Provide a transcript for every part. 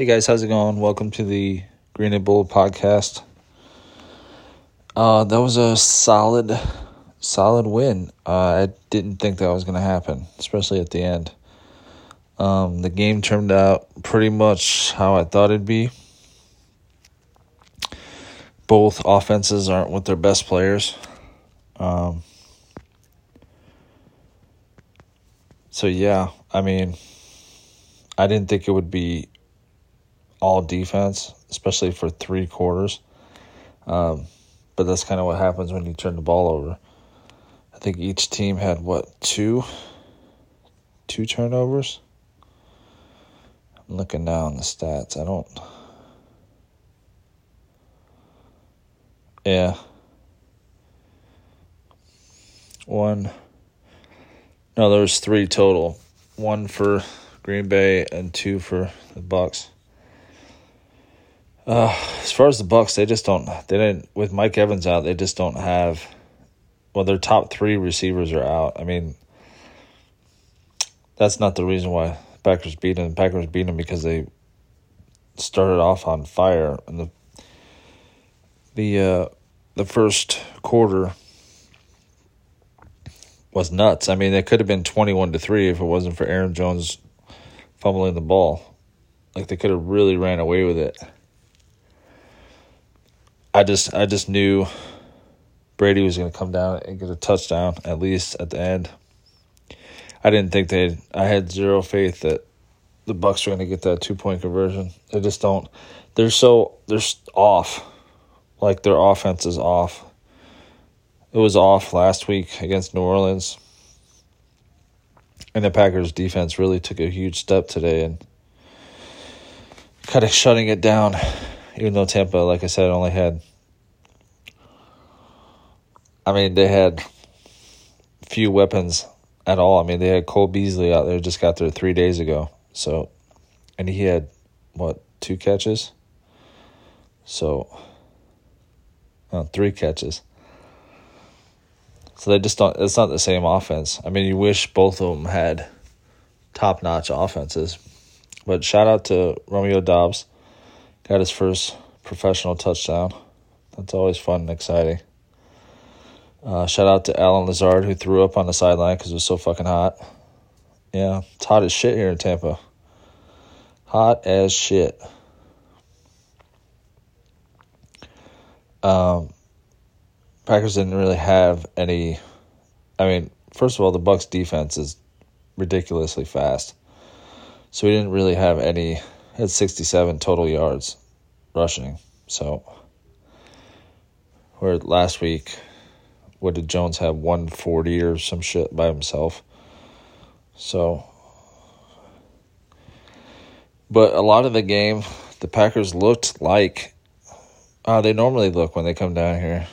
Hey guys, how's it going? Welcome to the Green and Bull podcast. Uh, that was a solid, solid win. Uh, I didn't think that was going to happen, especially at the end. Um, the game turned out pretty much how I thought it'd be. Both offenses aren't with their best players. Um, so yeah, I mean, I didn't think it would be all defense, especially for three quarters. Um, but that's kind of what happens when you turn the ball over. I think each team had what two, two turnovers. I'm looking down the stats. I don't. Yeah. One. No, there was three total. One for Green Bay and two for the Bucks. Uh, as far as the Bucks, they just don't. They didn't with Mike Evans out. They just don't have. Well, their top three receivers are out. I mean, that's not the reason why Packers beat them. Packers beat them because they started off on fire and the the uh, the first quarter was nuts. I mean, it could have been twenty one to three if it wasn't for Aaron Jones fumbling the ball. Like they could have really ran away with it. I just I just knew Brady was going to come down and get a touchdown at least at the end. I didn't think they. I had zero faith that the Bucks were going to get that two point conversion. They just don't. They're so they're off. Like their offense is off. It was off last week against New Orleans. And the Packers defense really took a huge step today and kind of shutting it down even though Tampa, like I said, only had. I mean, they had few weapons at all. I mean, they had Cole Beasley out there, just got there three days ago. So, and he had, what, two catches? So, no, three catches. So they just don't, it's not the same offense. I mean, you wish both of them had top notch offenses. But shout out to Romeo Doubs got his first professional touchdown. That's always fun and exciting. Uh, shout out to Allen Lazard who threw up on the sideline because it was so fucking hot. Yeah, it's hot as shit here in Tampa. Hot as shit. Um, Packers didn't really have any. I mean, first of all, the Bucks defense is ridiculously fast, so we didn't really have any. Had sixty seven total yards rushing. So, where last week, what did Jones have? 140 or some shit by himself. So, but a lot of the game, the Packers looked like uh, they normally look when they come down here.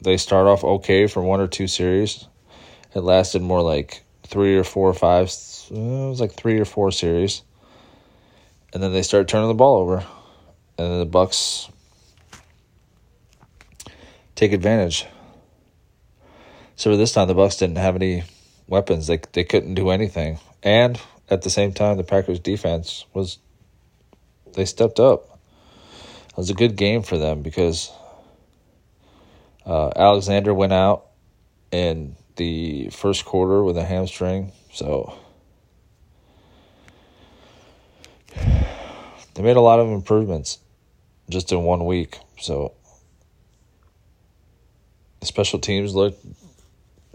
They start off okay for one or two series. It lasted more like three or four or five. It was like three or four series. And then they start turning the ball over and then the Bucks take advantage. So this time the Bucks didn't have any weapons. They they couldn't do anything. And at the same time the Packers defense was they stepped up. It was a good game for them because uh, Alexander went out in the first quarter with a hamstring. So they made a lot of improvements just in one week. So the special teams look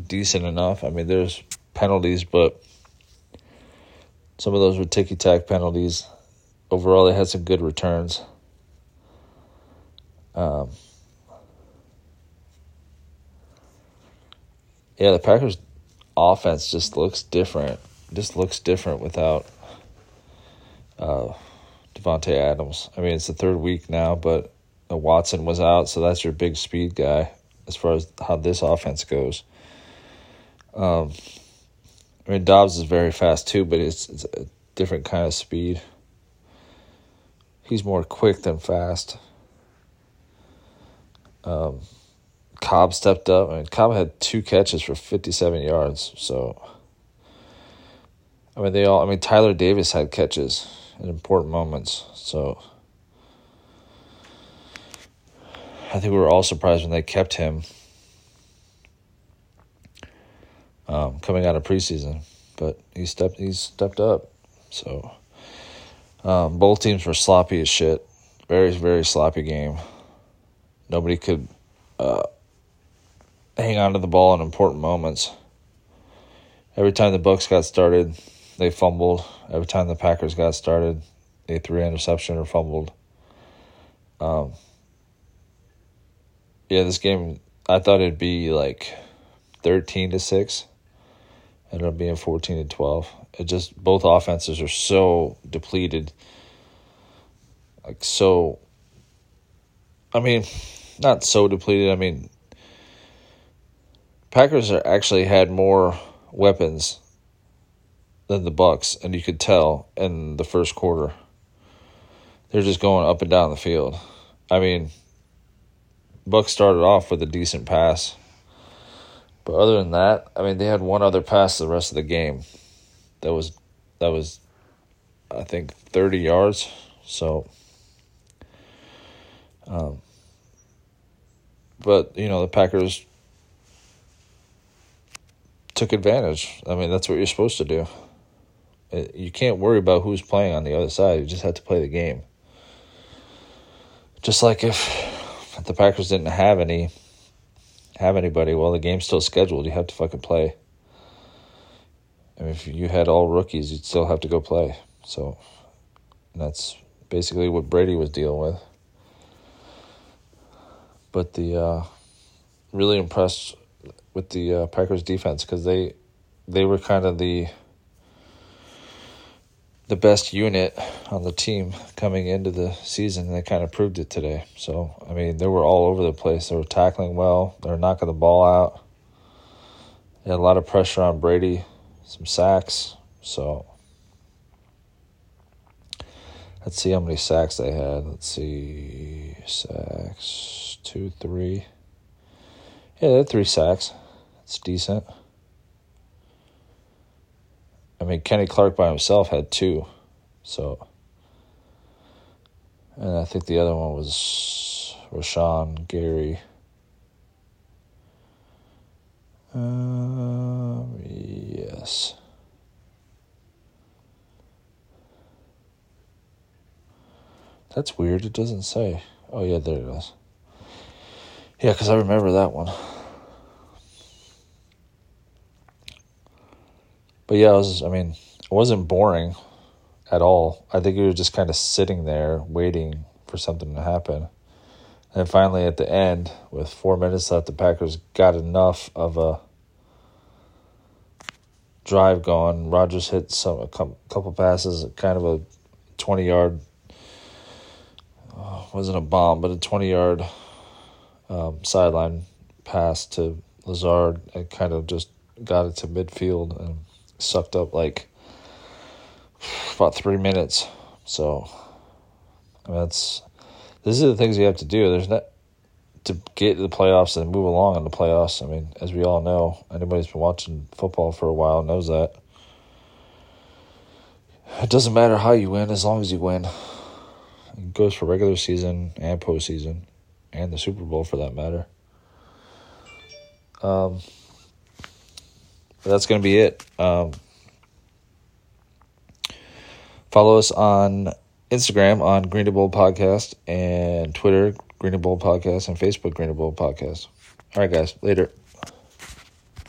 decent enough. I mean, there's penalties, but some of those were ticky tack penalties. Overall, they had some good returns. Um, yeah, the Packers' offense just looks different. Just looks different without uh, Davante Adams. I mean, it's the third week now, but Watson was out, so that's your big speed guy as far as how this offense goes. Um, I mean, Doubs is very fast too, but it's, it's a different kind of speed. He's more quick than fast. Um, Cobb stepped up. I mean, Cobb had two catches for 57 yards. So, I mean, they all, I mean, Tyler Davis had catches in important moments. So I think we were all surprised when they kept him um, coming out of preseason, but he stepped he stepped up. So um, both teams were sloppy as shit. Very very sloppy game. Nobody could uh, hang on to the ball in important moments. Every time the Bucks got started, they fumbled. Every time the Packers got started, they threw interception or fumbled. Um, yeah, this game I thought it'd be like thirteen to six. Ended up being fourteen to twelve. It just both offenses are so depleted. Like so I mean, not so depleted. I mean Packers are actually had more weapons than the Bucks, and you could tell in the first quarter. They're just going up and down the field. I mean, Bucks started off with a decent pass. But other than that, I mean they had one other pass the rest of the game. That was that was I think 30 yards. So um but you know, the Packers took advantage. I mean, that's what you're supposed to do. You can't worry about who's playing on the other side. You just have to play the game. Just like if the Packers didn't have any have anybody, well, the game's still scheduled. You have to fucking play. I mean, if you had all rookies, you'd still have to go play. So that's basically what Brady was dealing with. But the uh, really impressed with the uh, Packers defense because they they were kind of the the best unit on the team coming into the season. They kind of proved it today. So, I mean, they were all over the place. They were tackling well, they were knocking the ball out. They had a lot of pressure on Brady, some sacks. So, let's see how many sacks they had. Let's see. Sacks. Two, three. Yeah, they had three sacks. It's decent. I mean, Kenny Clark by himself had two. So, and I think the other one was Rashan Gary. Um, yes. That's weird. It doesn't say. Oh, yeah, there it is. Yeah, because I remember that one. But yeah, it was, I mean, it wasn't boring at all. I think we were just kind of sitting there waiting for something to happen. And finally, at the end, with four minutes left, the Packers got enough of a drive going. Rodgers hit some a couple passes, kind of a twenty yard. Uh, wasn't a bomb, but a twenty yard um, sideline pass to Lazard. and kind of just got it to midfield and sucked up like about three minutes. So I mean, that's these are the things you have to do. There's not to get to the playoffs and move along in the playoffs. I mean, as we all know, anybody who's been watching football for a while knows that. It doesn't matter how you win as long as you win. It goes for regular season and postseason, and the Super Bowl for that matter. Um, that's going to be it. Um, follow us on Instagram on Green Bowl Podcast and Twitter Green Bowl Podcast and Facebook Green Bowl Podcast. All right, guys. Later.